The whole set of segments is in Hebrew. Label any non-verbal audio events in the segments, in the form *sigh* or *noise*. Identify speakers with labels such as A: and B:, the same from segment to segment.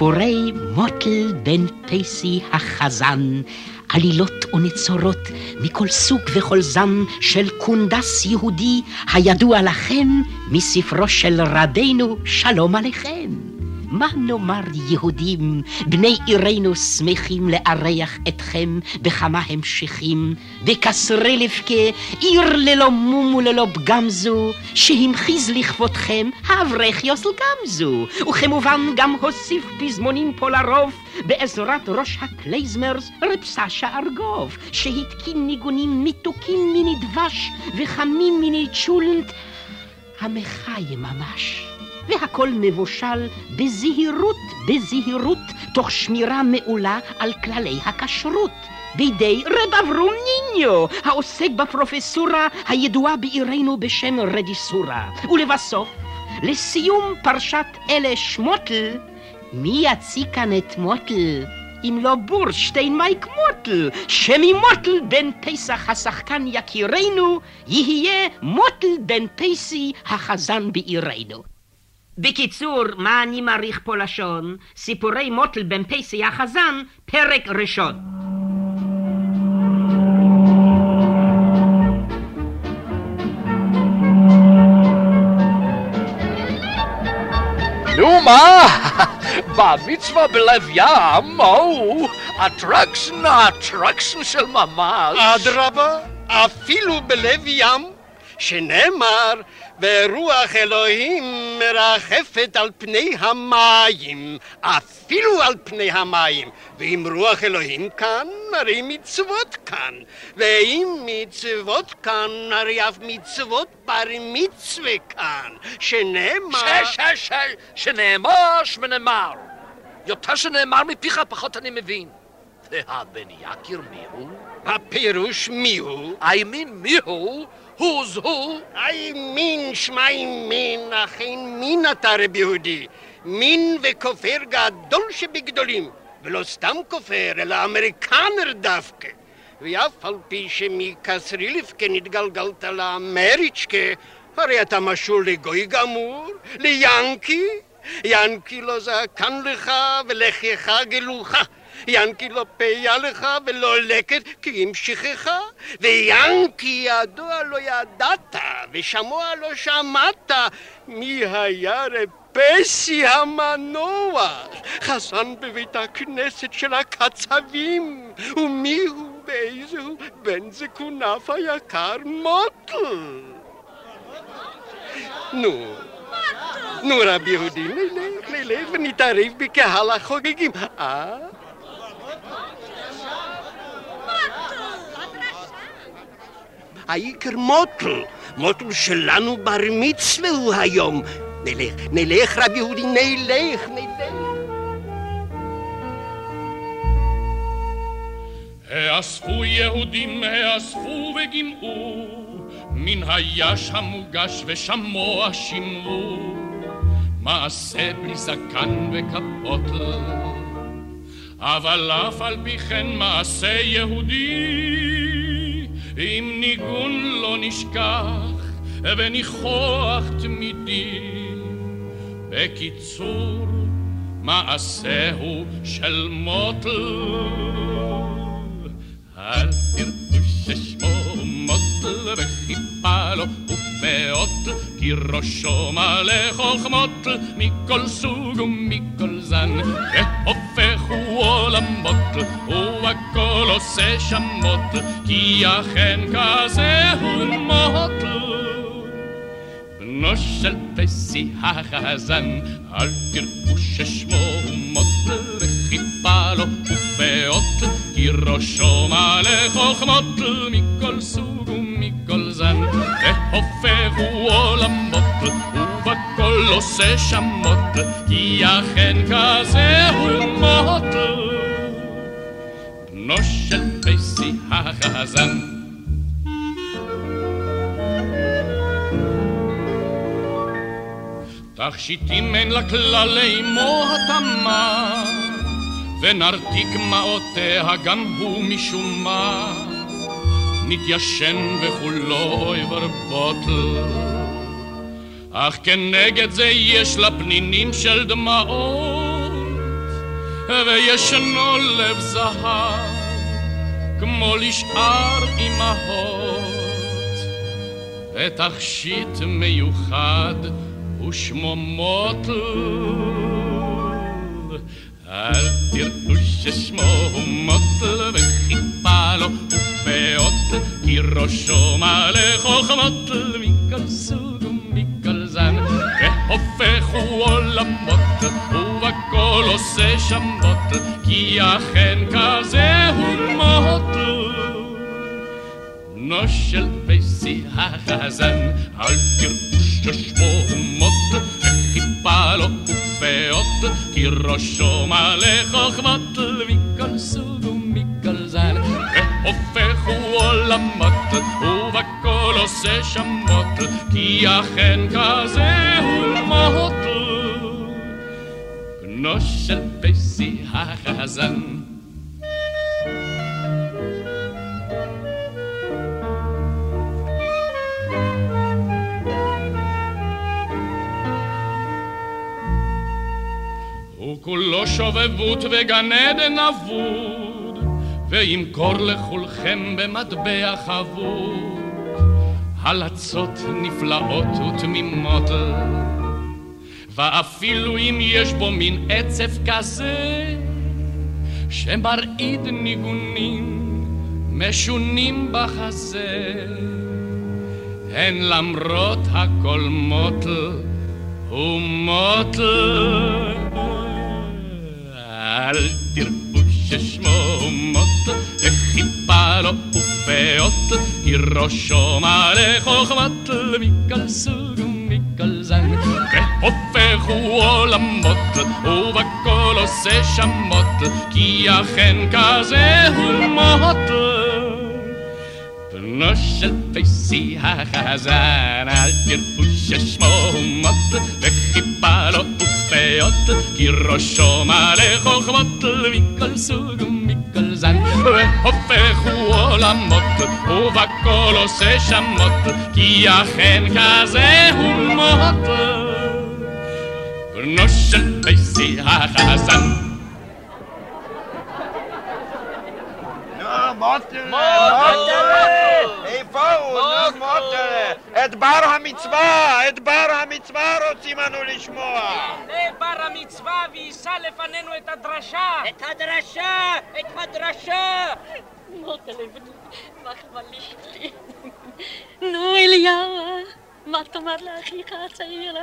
A: סיפורי מוטל בן פייסי החזן, עלילות ונצורות מכל סוג וכל זן של קונדס יהודי הידוע לכם מספרו של רדנו שלום עליכם. מה נאמר יהודים, בני עירנו שמחים לארח אתכם בכמה המשכים, בקסרי לבכה, עיר ללא מום וללא פגם זו, שהמחיז לכבודכם האברך יוסל גמזו, וכמובן גם הוסיף פזמונים פה לרוב, בעזרת ראש הקלייזמרס רב סשה ארגוב, שהתקין ניגונים מתוקים מיני דבש וחמים מיני צ'ולנט, א מחיה ממש. והכל מבושל בזהירות, בזהירות, תוך שמירה מעולה על כללי הכשרות. בידי רב אברום ניניו, העוסק בפרופסורה הידועה בעירנו בשם רדיסורה. ולבסוף, לסיום פרשת אלה שמוטל, מי יציג כאן את מוטל? אם לא בורשטיין מייק מוטל, שממוטל בן פסח השחקן יקירנו, יהיה מוטל בן פסי החזן בעירנו. בקיצור, מה אני מעריך פה לשון? סיפורי מוטל בן פסי החזן, פרק ראשון.
B: נו מה? *laughs* במצווה בלב ים, או, attraction, attraction של ממש.
C: אדרבה, אפילו בלב ים, שנאמר, ורוח אלוהים מרחפת על פני המים, אפילו על פני המים. ואם רוח אלוהים כאן, הרי מצוות כאן. ואם מצוות כאן, הרי אף מצוות בר מצווה כאן, שנאמר...
B: ש, ש, ש, שנאמר שנאמר. יותר שנאמר מפיך, פחות אני מבין. והבן יקיר מיהו?
C: הפירוש מיהו?
B: I mean מיהו? Who's who?
C: אי מין שמי מין, אכן מין אתה רב יהודי. מין וכופר גדול שבגדולים. ולא סתם כופר, אלא אמריקנר דווקא. ואף על פי שמקסרילבקה נתגלגלת לאמריצ'קה, הרי אתה משול לגוי גמור, ליאנקי. ינקי לא זקן לך ולחייך גלוך. ינקי לא פיה לך ולא לקט כי המשיכך, וינקי ידוע לא ידעת, ושמוע לא שמעת, מי היה רפסי המנוח, חסן בבית הכנסת של הקצבים, ומי הוא ואיזהו בן זקוניו היקר מוטל. נו, נו רב יהודי, נלך, נלך ונתערב בקהל החוגגים. אה? העיקר מוטל, מוטל שלנו בר מצווה הוא היום. נלך, נלך רב יהודי, נלך, נלך.
D: האספו יהודים, האספו וגימאו, מן היש המוגש ושמוע שמרו, מעשה בלי זקן וכפות, אבל אף על פי כן מעשה יהודי, עם ניגון לא נשכח וניחוח תמידי. בקיצור, מעשהו של מוטל. אל תראו ששמו מוטל וחיפה לו ופאות, כי ראשו מלא חוכמות מכל סוג ומכל זן, והופך הוא עולמות, והכל עושה שמות, כי אכן כזה הוא מוטל. בנו של פסי החזן, אל תראו ששמו מוטל וחיפה לו ופאות, כי ראשו מלא חוכמות מכל סוג ומכל זן, והופך הוא עולמות, ובכל עושה שמות, כי אכן כזה הוא מוטל. החזן. תכשיטים אין לה כלל לאמו התמה, ונרתיק מעותיה גם הוא משום מה, נתיישן וכולו אויבר בוטל. אך כנגד זה יש לה פנינים של דמעות, וישנו לב זהב, כמו לשאר אמהות, ותכשיט מיוחד ושמו מוטל. אל תראו ששמו הוא מוטל וחיפה לו ופאות, כי ראשו מלא חוכמות מכל זן, והופכו עולמות ובכל עושה שמות, כי אכן כזה הוא מוטל. בנו של פייסי החזן, אל תראו ששמו הוא מוט, וחיפה לו ופאות, כי ראשו מלא חוכמות מכל סוג זן, והופכו עולמות, ובכל עושה שמות, כי אכן כזה הוא מוט. בנו של פייסי החזן כולו שובבות וגן עדן אבוד, וימכור לכולכם במטבע חבוד, הלצות נפלאות ותמימות, ואפילו אם יש בו מין עצב כזה, שמרעיד ניגונים משונים בחזה, הן למרות הכל מוטל ומוטל. אל תראו ששמו מוט, וחיפה לו ופאות, כי ראשו מלא חוכמת מכל סוג ומכל זן. והופכו עולמות, ובכל עושה שמות, כי אכן כזה הוא מוט. בנו של פייסי החזן, אל תראו ששמו מוט, וחיפה לו ופאות, כי ראשו מלא חוכמות מכל סוג ומכל זן, והופכו עולמות, ובכל עושה שמות, כי אכן כזה הוא מוט. בנו של פייסי החזן
E: מוטלה! איפה הוא? נו, מוטלה! את בר המצווה! את בר המצווה רוצים אנו לשמוע!
F: הנה בר המצווה ויישא לפנינו את הדרשה!
G: את הדרשה! את הדרשה!
H: מוטלה, מה חבלי שלי? נו, אליהו, מה תאמר לאחיך הצעיר?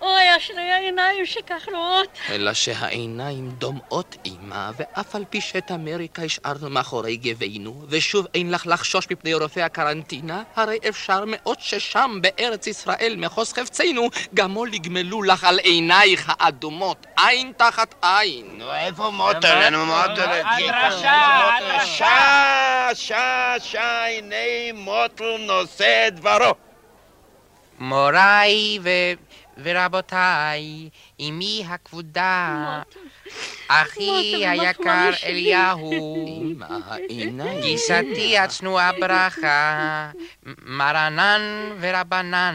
H: אוי, אשרי העיניים שכך רואות.
I: אלא שהעיניים דומעות, אמא, ואף על פי שאת אמריקה השארנו מאחורי גבינו, ושוב אין לך לחשוש מפני רופאי הקרנטינה, הרי אפשר מאוד ששם, בארץ ישראל, מחוז חפצנו, גמו לגמלו לך על עינייך האדומות, עין תחת עין.
E: נו, איפה מוטל? נו, מוטל.
F: הדרשה,
E: שע, שע, שע, הנה מוטל נושא דברו.
J: מוריי ו... ורבותיי, אמי הכבודה, *laughs* אחי היקר אליהו, גיסתי הצנועה ברכה, מרנן ורבנן,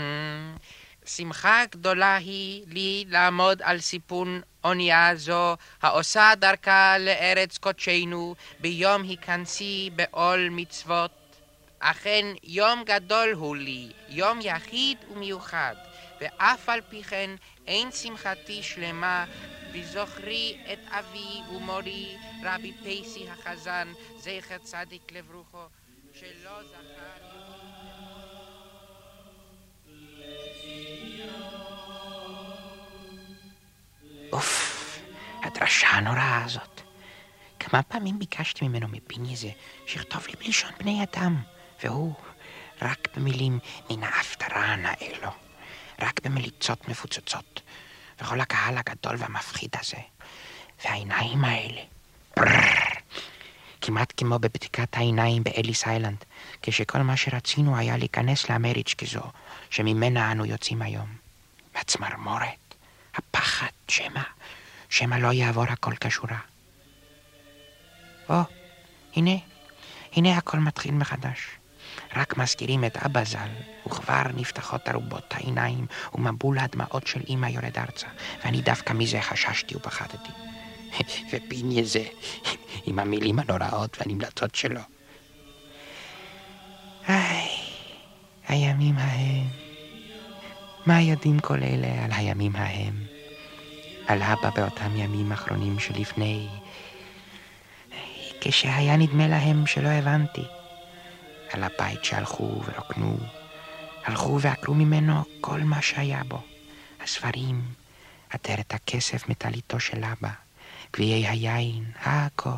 J: שמחה גדולה היא לי לעמוד על סיפון אונייה זו, העושה דרכה לארץ קודשנו, ביום היכנסי בעול מצוות. אכן יום גדול הוא לי, יום יחיד ומיוחד. ואף על פי כן אין שמחתי שלמה בזוכרי את אבי ומורי רבי פייסי החזן, זכר צדיק לברוכו, שלא זכר... אוף, הדרשה הנוראה הזאת. כמה פעמים ביקשתי ממנו מפיני זה שיכתוב לי בלשון בני אדם, והוא רק במילים מן ההפטרה הנאה לו. רק במליצות מפוצצות, וכל הקהל הגדול והמפחיד הזה, והעיניים האלה, כמעט כמו בבדיקת העיניים באליס איילנד, כשכל מה שרצינו היה להיכנס לאמריץ' כזו, שממנה אנו יוצאים היום. הצמרמורת, הפחד, שמא, שמא לא יעבור הכל כשורה. או, הנה, הנה הכל מתחיל מחדש. רק מזכירים את אבא ז"ל, וכבר נפתחות ארובות העיניים, ומבול הדמעות של אמא יורד ארצה, ואני דווקא מזה חששתי ופחדתי. *laughs* ופיני זה, *laughs* עם המילים הנוראות והנמלטות שלו. היי, הימים ההם. מה יודעים כל אלה על הימים ההם? על אבא באותם ימים אחרונים שלפני... כשהיה נדמה להם שלא הבנתי. על הבית שהלכו ורוקנו. הלכו ועקרו ממנו כל מה שהיה בו. הספרים, עטרת הכסף מטליתו של אבא, גביעי היין, הכל.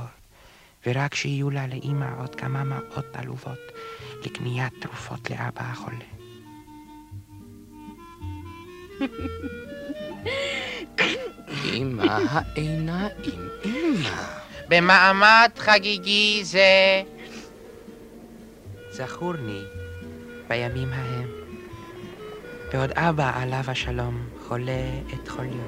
J: ורק שיהיו לה לאימא עוד כמה מאות עלובות לקניית תרופות לאבא החולה.
I: אמא העיניים, אמא.
J: במעמד חגיגי זה זכורני בימים ההם, בעוד אבא עליו השלום חולה את חוליו.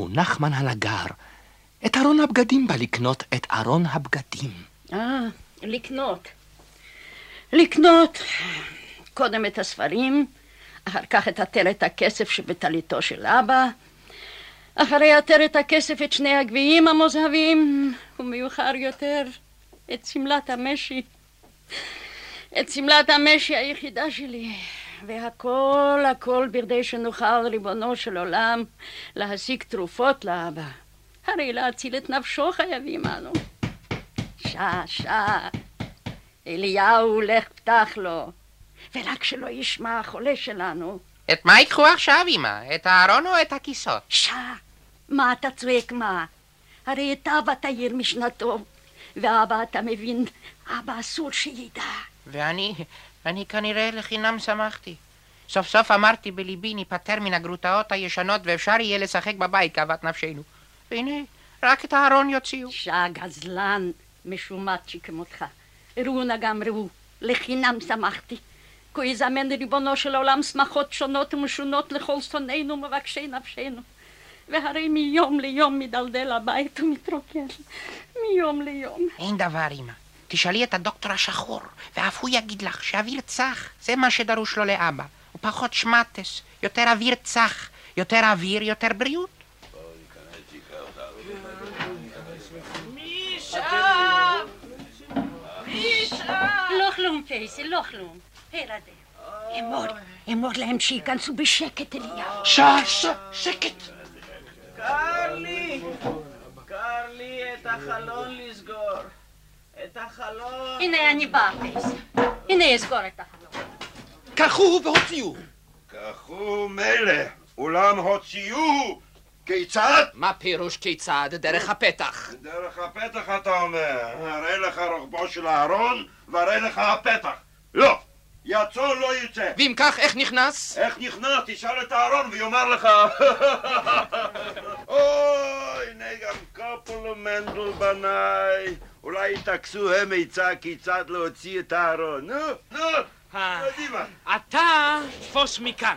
I: הוא, נחמן הנגר. את ארון הבגדים בא לקנות את ארון הבגדים.
H: אה, לקנות. לקנות קודם את הספרים, אחר כך את עטרת הכסף שבטליתו של אבא, אחרי עטרת הכסף את שני הגביעים המוזהבים, ומאוחר יותר את שמלת המשי. את שמלת המשי היחידה שלי. והכל הכל בכדי שנוכל, ריבונו של עולם, להשיג תרופות לאבא. הרי להציל את נפשו חייבים אנו. שעה, שעה. אליהו, לך פתח לו. ורק שלא ישמע החולה שלנו.
J: את מה ייקחו עכשיו, אמא? את הארון או את הכיסאות?
H: שעה. מה אתה צועק מה? הרי את אבא תאיר משנתו. ואבא, אתה מבין, אבא אסור שידע.
J: ואני, אני כנראה לחינם שמחתי. סוף סוף אמרתי בליבי ניפטר מן הגרוטאות הישנות ואפשר יהיה לשחק בבית כאוות נפשנו. והנה, רק את הארון יוציאו.
H: שעה גזלן משומטשי כמותך. ראו נא גם ראו, לחינם שמחתי. כה יזמן ריבונו של עולם שמחות שונות ומשונות לכל שונאינו ומבקשי נפשנו. והרי מיום ליום מדלדל הבית ומתרוקן. מיום ליום.
J: אין דבר, אמא. תשאלי את הדוקטור השחור, ואף הוא יגיד לך שאוויר צח, זה מה שדרוש לו לאבא. ופחות שמטס, יותר אוויר צח, יותר אוויר, יותר בריאות.
H: לא כלום, לא כלום. אמור, אמור להם שייכנסו בשקט, אליהו.
I: שעה, שעה, שקט.
F: קר לי, קר לי את החלון לסגור. את החלון.
H: הנה אני באה, פייסי. הנה אסגור את החלון.
I: קחו והוציאו.
E: קחו מילא, אולם הוציאו. כיצד?
I: מה פירוש כיצד? דרך הפתח.
E: דרך הפתח אתה אומר. הרי לך רוחבו של הארון, והרי לך הפתח. לא, יצא לא יצא.
I: ואם כך, איך נכנס?
E: איך נכנס? תשאל את הארון ויאמר לך. *laughs* אוי, הנה גם קופול ומנדל בניי. אולי יתעקסו הם עצה כיצד להוציא את הארון. נו, נו, קדימה.
F: אתה תפוס מכאן.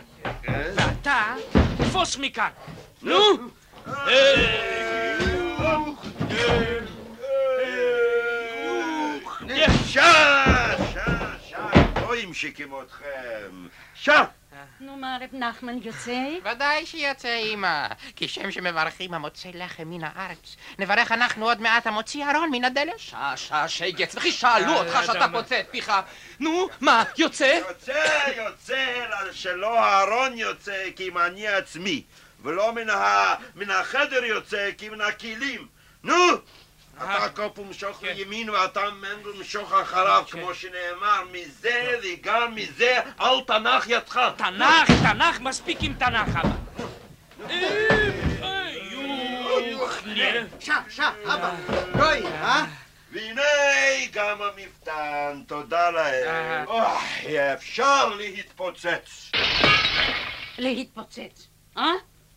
F: ואתה תפוס מכאן. נו!
E: שעה, שעה, שעה, גויים שכמותכם. שעה.
H: נו מה, רב נחמן יוצא?
J: ודאי שיוצא, אמא. כי שם שמברכים המוצא לחם מן הארץ. נברך אנחנו עוד מעט המוציא ארון מן הדלת.
I: שעה, שעה, שייגץ, וכי שאלו אותך שאתה פוצה את פיך. נו, מה, יוצא?
E: יוצא, יוצא, שלא הארון יוצא, כי אם אני עצמי, ולא. מן החדר יוצא, כי מן הכלים. נו, אתה קופו משוך לימין ואתה מנדל משוך אחריו, כמו שנאמר, מזה וגם מזה, אל תנח ידך.
F: תנ"ך, תנ"ך, מספיק עם תנ"ך, אבא.
K: שע, שע, אבא. גוי, אה?
E: והנה גם המפתן, תודה להם. אוי, אפשר להתפוצץ.
H: להתפוצץ, אה?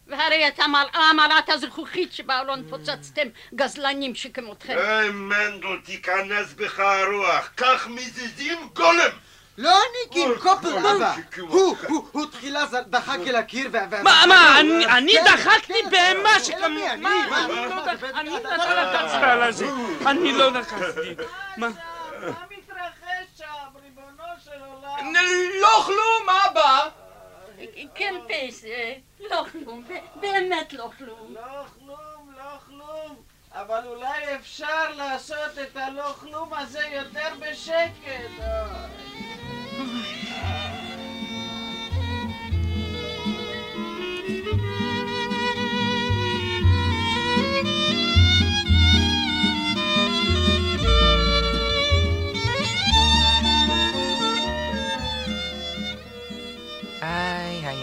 H: והרי את המראה, מראת הזכוכית שבעלון פוצצתם, גזלנים שכמותכם.
E: היי, מנדל, תיכנס בך הרוח, כך מזיזים גולם!
K: לא אני, קים, קופל, אבא. הוא, הוא, הוא תחילה דחק אל הקיר ו...
F: מה, מה, אני דחקתי בהמה. מה, אני לא דחקתי, על הזה, אני לא דחקתי. מה?
G: מתרחש שם, ריבונו של עולם?
I: לא כלום, אבא!
H: כן, פייס, לא כלום, באמת לא כלום.
G: לא כלום, לא כלום. אבל אולי אפשר לעשות את הלא כלום הזה יותר בשקט.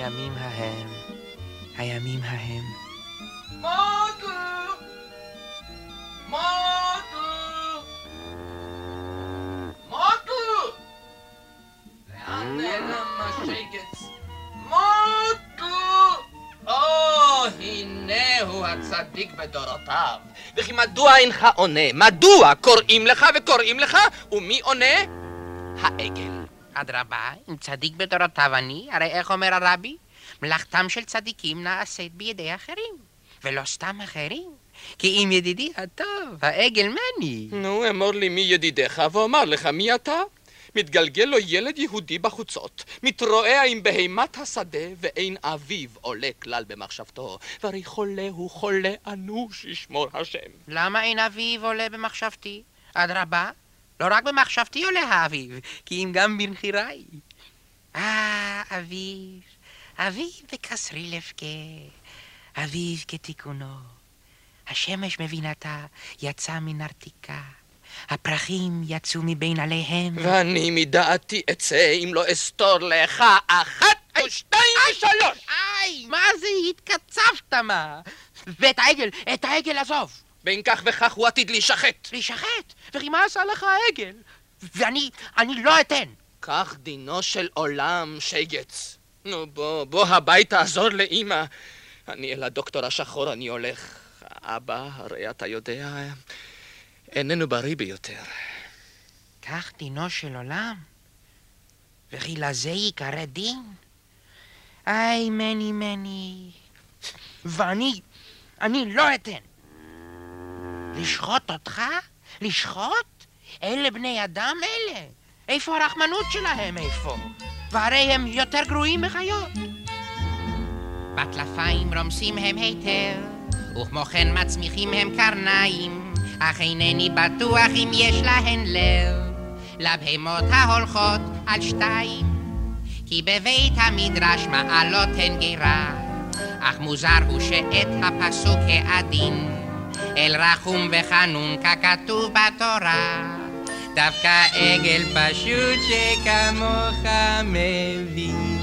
J: הימים ההם, הימים ההם.
I: מוטו! מוטו! מוטו! לאן נעלם השקץ? מוטו! או, הנה הוא הצדיק בדורותיו. וכי מדוע אינך עונה? מדוע קוראים לך וקוראים לך? ומי עונה? העגל.
J: אדרבה, אם צדיק בדורותיו אני, הרי איך אומר הרבי? מלאכתם של צדיקים נעשית בידי אחרים, ולא סתם אחרים. כי אם ידידי הטוב, העגל מני.
I: נו, אמור לי מי ידידיך, ואומר לך מי אתה. מתגלגל לו ילד יהודי בחוצות, מתרועע עם בהימת השדה, ואין אביו עולה כלל במחשבתו. והרי חולה הוא חולה אנוש, ישמור השם.
J: למה אין אביו עולה במחשבתי? אדרבה, לא רק במחשבתי עולה האביב, כי אם גם בנחיריי. אה, אביב, אביב בקסרי לבכה, אביב כתיקונו. השמש מבינתה יצא מן ארתיקה, הפרחים יצאו מבין עליהם.
I: ואני מדעתי אצא אם לא אסתור לך אחת ושתיים ושלוש.
J: איי, מה זה התקצבת מה? ואת העגל, את העגל עזוב.
I: בין כך וכך הוא עתיד להישחט.
J: להישחט? וכי מה עשה לך העגל? ואני, אני לא אתן.
I: כך דינו של עולם, שייגץ. נו, בוא, בוא הביתה, עזור לאימא. אני אל הדוקטור השחור, אני הולך. אבא, הרי אתה יודע, איננו בריא ביותר.
J: כך דינו של עולם? וכי לזה ייקרא דין? איי, מני מני. ואני, אני לא אתן. לשחוט אותך? לשחוט? אלה בני אדם אלה? איפה הרחמנות שלהם איפה? והרי הם יותר גרועים מחיות. בטלפיים רומסים הם היתר, וכמו כן מצמיחים הם קרניים, אך אינני בטוח אם יש להן לב, לבהמות ההולכות על שתיים. כי בבית המדרש מעלות הן גירה, אך מוזר הוא שאת הפסוק העדין, אל רחום וחנון ככתוב בתורה. דווקא עגל פשוט שכמוך מבין.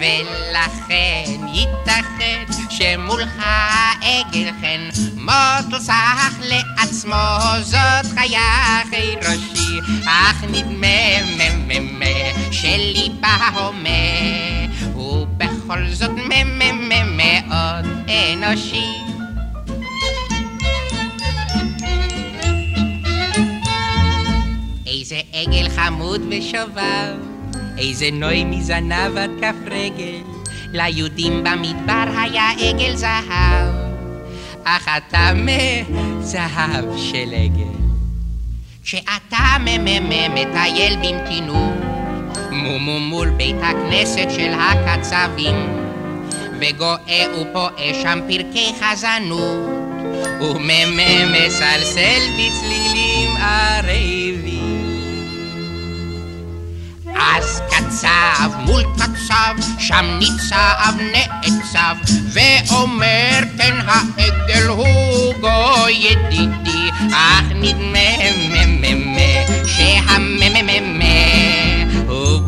J: ולכן ייתכן שמולך העגל חן מוטל סך לעצמו זאת חייכי ראשי אך נדמה מממה שליבה הומה ובכל זאת מממה מאוד אנושי עגל חמוד ושובב, איזה נוי מזנב עד כף רגל, ליהודים במדבר היה עגל זהב, אך אתה מזהב של עגל. כשאתה מממה מטייל במתינות, מומו מול בית הכנסת של הקצבים, וגואה ופועה שם פרקי חזנות, וממה מסלסל בצלילים ערבים. אז קצב מול קצב, שם ניצב נעצב, ואומר תן העגל הוא גו ידידי, אך נדמה מממה שהמממה הוא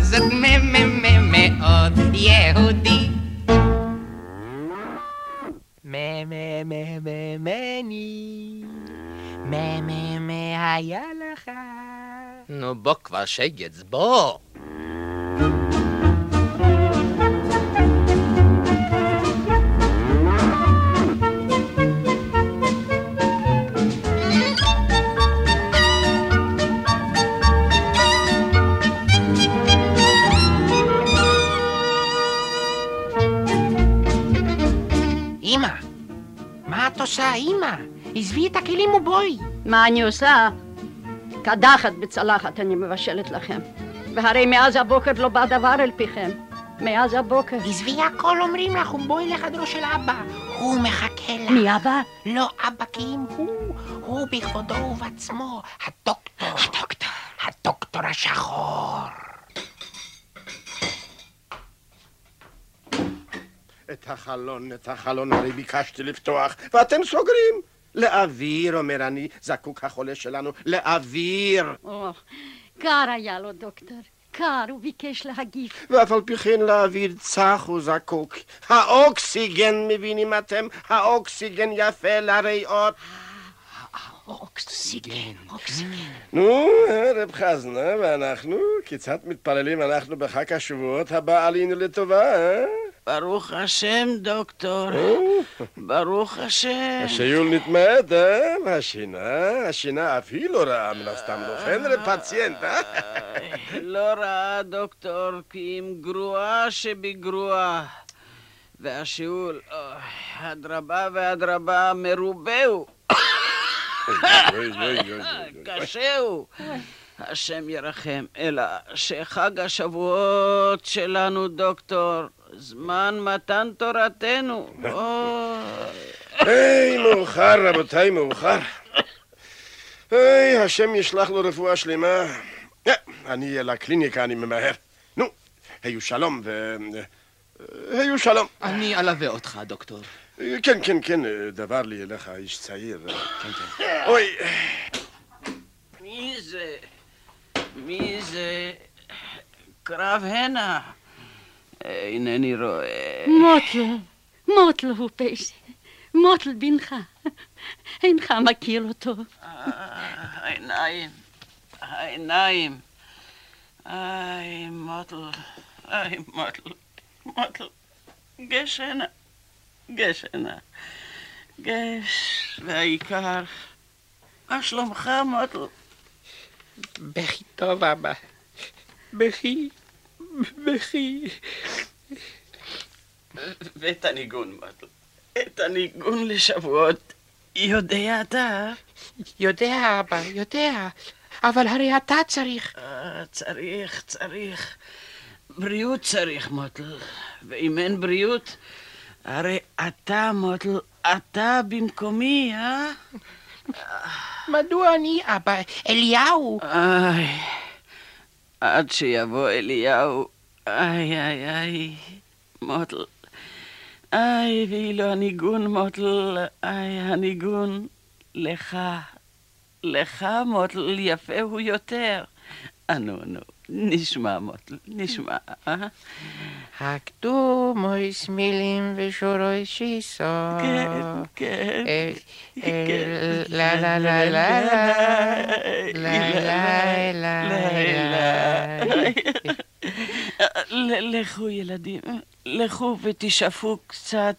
J: זאת מממה מאוד יהודי. ממני, מממה היה לך.
I: נו, בוא כבר שגץ, בוא.
J: אמא, מה את עושה, אמא? עזבי את הכלים ובואי.
H: מה אני עושה? קדחת בצלחת אני מבשלת לכם. והרי מאז הבוקר לא בא דבר אל פיכם. מאז הבוקר.
J: עזבי הכל אומרים לך ובואי לחדרו של אבא. הוא מחכה לך.
H: מי אבא?
J: לא אבא כי אם הוא, הוא בכבודו ובעצמו, הדוקטור.
H: הדוקטור.
J: הדוקטור השחור.
C: את החלון, את החלון הרי ביקשתי לפתוח, ואתם סוגרים. לאוויר, אומר אני, זקוק החולה שלנו, לאוויר.
H: או, קר היה לו, דוקטור. קר, הוא ביקש להגיב.
C: ואף על פי כן לאוויר צח הוא זקוק. האוקסיגן, מבינים אתם? האוקסיגן יפה לריאות.
H: אוקסיגן, אוקסיגן.
C: נו, רב חזנה, ואנחנו, כיצד מתפללים אנחנו בחג השבועות הבא עלינו לטובה, אה?
G: ברוך השם, דוקטור. ברוך השם.
C: השיעול נתמעט, אה? והשינה, השינה אף היא לא רעה מן הסתם, לא כן, רב פציינט, אה?
G: לא רעה, דוקטור, כי אם גרועה שבגרועה. והשיעול, אדרבה ואדרבה מרובהו. קשה הוא. השם ירחם, אלא שחג השבועות שלנו, דוקטור, זמן מתן תורתנו.
C: היי, מאוחר, רבותיי, מאוחר. היי, השם ישלח לו רפואה שלמה. אה, אני אל הקליניקה, אני ממהר. נו, היו שלום ו... היו שלום.
I: אני אלווה אותך, דוקטור.
C: כן, כן, כן, דבר לי אליך, איש צעיר. כן, כן. אוי.
G: מי זה? מי זה? קרב הנה. אינני רואה.
H: מוטל, מוטל הוא פייסי. מוטל בנך. אינך מכיר אותו.
G: העיניים, העיניים. איי, מוטל, איי, מוטל, מוטל. גש הנה, גש הנה. גש, והעיקר, מה שלומך, מוטל?
J: בכי טוב, אבא. בכי, בכי.
G: ואת הניגון, מוטל. את הניגון לשבועות. יודע אתה?
J: יודע, אבא, יודע. אבל הרי אתה צריך.
G: אה, צריך, צריך. בריאות צריך, מוטל. ואם אין בריאות, הרי אתה, מוטל, אתה במקומי, אה?
J: מדוע אני, אבא? אליהו.
G: איי, עד שיבוא אליהו, איי, איי, איי, מוטל. איי, ואילו הניגון, מוטל, איי, הניגון, לך, לך, מוטל, יפה הוא יותר. אנו, נו, נשמע, מוטל, נשמע. הקדו
J: מויס מילים ושורוי שיסו.
G: כן, כן.
J: לה לה לה לה לה לה לה
G: לכו ילדים, לכו ותשאפו קצת,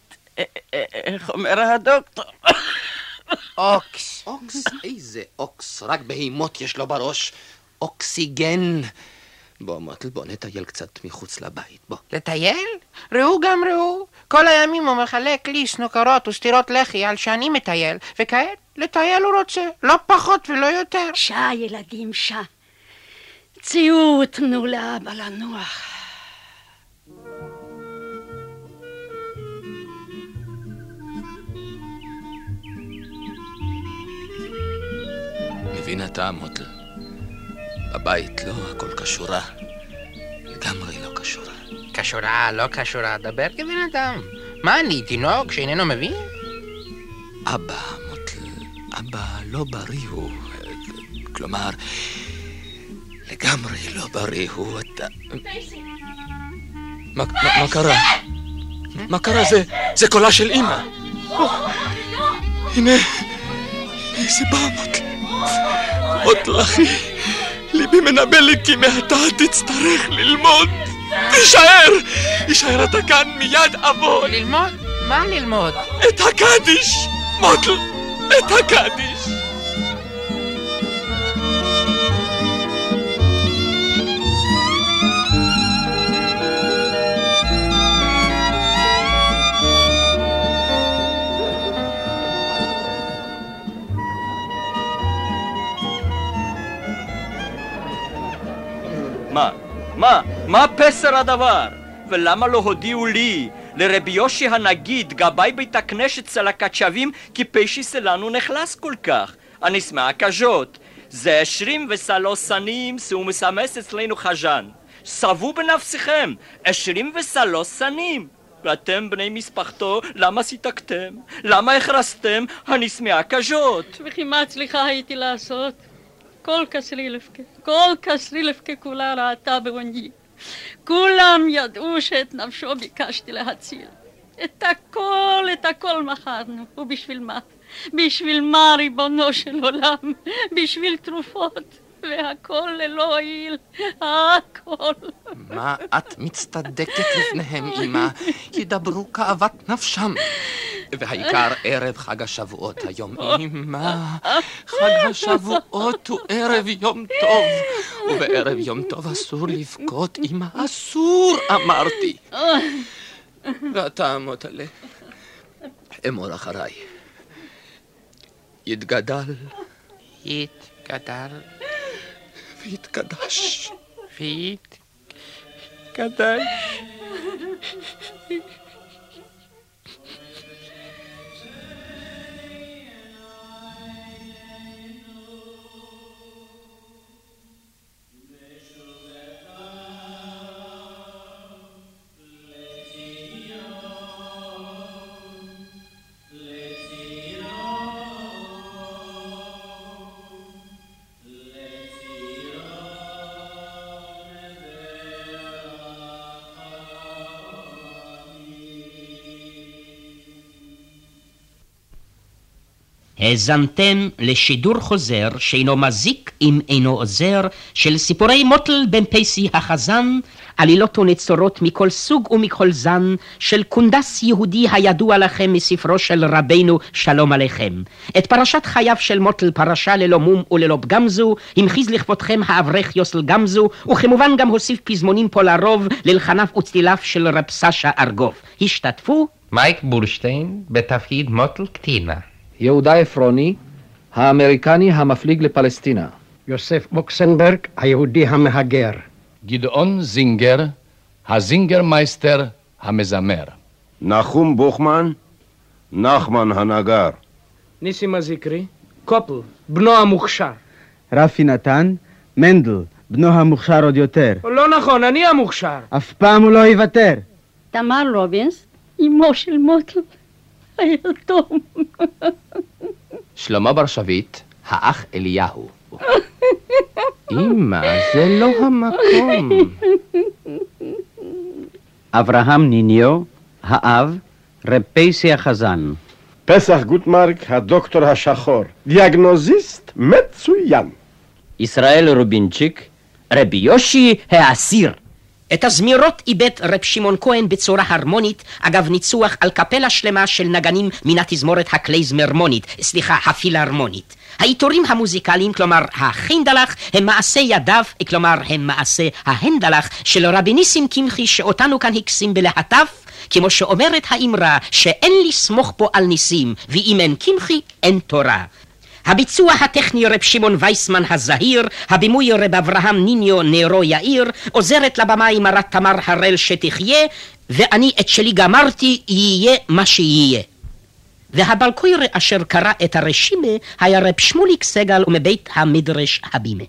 G: איך אומר הדוקטור?
I: אוקס. אוקס? איזה אוקס? רק בהימות יש לו בראש. אוקסיגן. בוא, מוטל, בוא נטייל קצת מחוץ לבית, בוא.
J: לטייל? ראו גם ראו. כל הימים הוא מחלק לי סנוקרות וסטירות לחי על שאני מטייל, וכעת לטייל הוא רוצה, לא פחות ולא יותר.
H: שע, ילדים, שע. צאו, תנו לאבא לנוח.
I: מבין אתה, מוטל? בבית לא הכל כשורה. לגמרי לא קשורה.
J: קשורה, לא קשורה, דבר כבן אדם. מה אני, תינוק שאיננו מבין?
I: אבא, מוטל, אבא לא בריא הוא. כלומר, לגמרי לא בריא הוא. אתה... מה, מה, מה קרה? מה קרה? זה, זה קולה של אימא. הנה, הנה זה בא, מוטל. מוטל אחי, ליבי מנבא לי כי מעתה תצטרך ללמוד. תישאר! תישאר אתה כאן מיד אבוא.
J: ללמוד? מה ללמוד?
I: את הקדיש! מוטל! את הקדיש!
L: מה? מה? מה פסר הדבר? ולמה לא הודיעו לי, לרבי יושי הנגיד, גבאי בית הכנסת צלקת כי פשי שלנו נחלס כל כך? הנשמע קז'ות. זה עשרים ושלוש שנים שהוא מסמס אצלנו חז'ן. סבו בנפסיכם, עשרים ושלוש שנים. ואתם, בני משפחתו, למה סיתקתם? למה הכרסתם הנשמעה קז'ות?
H: וכי מה הצליחה הייתי לעשות? כל כסרילפקה, כל כסרילפקה כולה ראתה בעוני. כולם ידעו שאת נפשו ביקשתי להציל. את הכל, את הכל מכרנו. ובשביל מה? בשביל מה, ריבונו של עולם? בשביל תרופות. והכל ללא הועיל, הכל.
I: מה את מצטדקת לפניהם, אמא? ידברו כאוות נפשם. והעיקר ערב חג השבועות היום. אמא, חג השבועות הוא ערב יום טוב. ובערב יום טוב אסור לבכות, אמא, אסור, אמרתי. ואתה, מוטלה, אמור אחריי. יתגדל.
J: יתגדל.
I: Fiit
J: Kadash. Fiit Kadash.
A: האזנתם לשידור חוזר שאינו מזיק אם אינו עוזר של סיפורי מוטל בן פייסי החזן, עלילות ונצורות מכל סוג ומכל זן של קונדס יהודי הידוע לכם מספרו של רבנו שלום עליכם. את פרשת חייו של מוטל פרשה ללא מום וללא פגם זו, המחיז לכבודכם האברך יוסל גמזו, וכמובן גם הוסיף פזמונים פה לרוב ללחניו וצליליו של רב סשה ארגוב. השתתפו
J: מייק בורשטיין בתפקיד מוטל קטינה.
M: יהודה עפרוני, האמריקני המפליג לפלסטינה.
N: יוסף בוקסנברג, היהודי המהגר.
O: גדעון זינגר, הזינגרמייסטר המזמר.
E: נחום בוכמן, נחמן הנגר.
F: ניסים עזיקרי, קופל, בנו המוכשר.
P: רפי נתן, מנדל, בנו המוכשר עוד יותר.
F: לא נכון, אני המוכשר.
P: אף פעם הוא לא יוותר.
H: תמר רובינס, אמו של מוטל. היתום.
I: שלמה בר שביט, האח אליהו. אמא, זה לא המקום.
Q: אברהם ניניו, האב, רב פייסי החזן.
R: פסח גוטמרק, הדוקטור השחור. דיאגנוזיסט מצוין.
Q: ישראל רובינצ'יק, רבי יושי האסיר.
A: את הזמירות איבד רב שמעון כהן בצורה הרמונית, אגב ניצוח על קפלה שלמה של נגנים מן התזמורת הקלייזמרמונית, סליחה, הפילהרמונית. העיטורים המוזיקליים, כלומר החינדלח, הם מעשה ידיו, כלומר הם מעשה ההנדלח של רבי ניסים קמחי שאותנו כאן הקסים בלהטף, כמו שאומרת האמרה שאין לסמוך פה על ניסים, ואם אין קמחי אין תורה. הביצוע הטכני רב שמעון וייסמן הזהיר, הבימוי רב אברהם ניניו נרו יאיר, עוזרת לבמאי מרת תמר הראל שתחיה, ואני את שלי גמרתי, יהיה מה שיהיה. והבלקויר אשר קרא את הרשימה היה רב שמוליק סגל ומבית המדרש הבימה.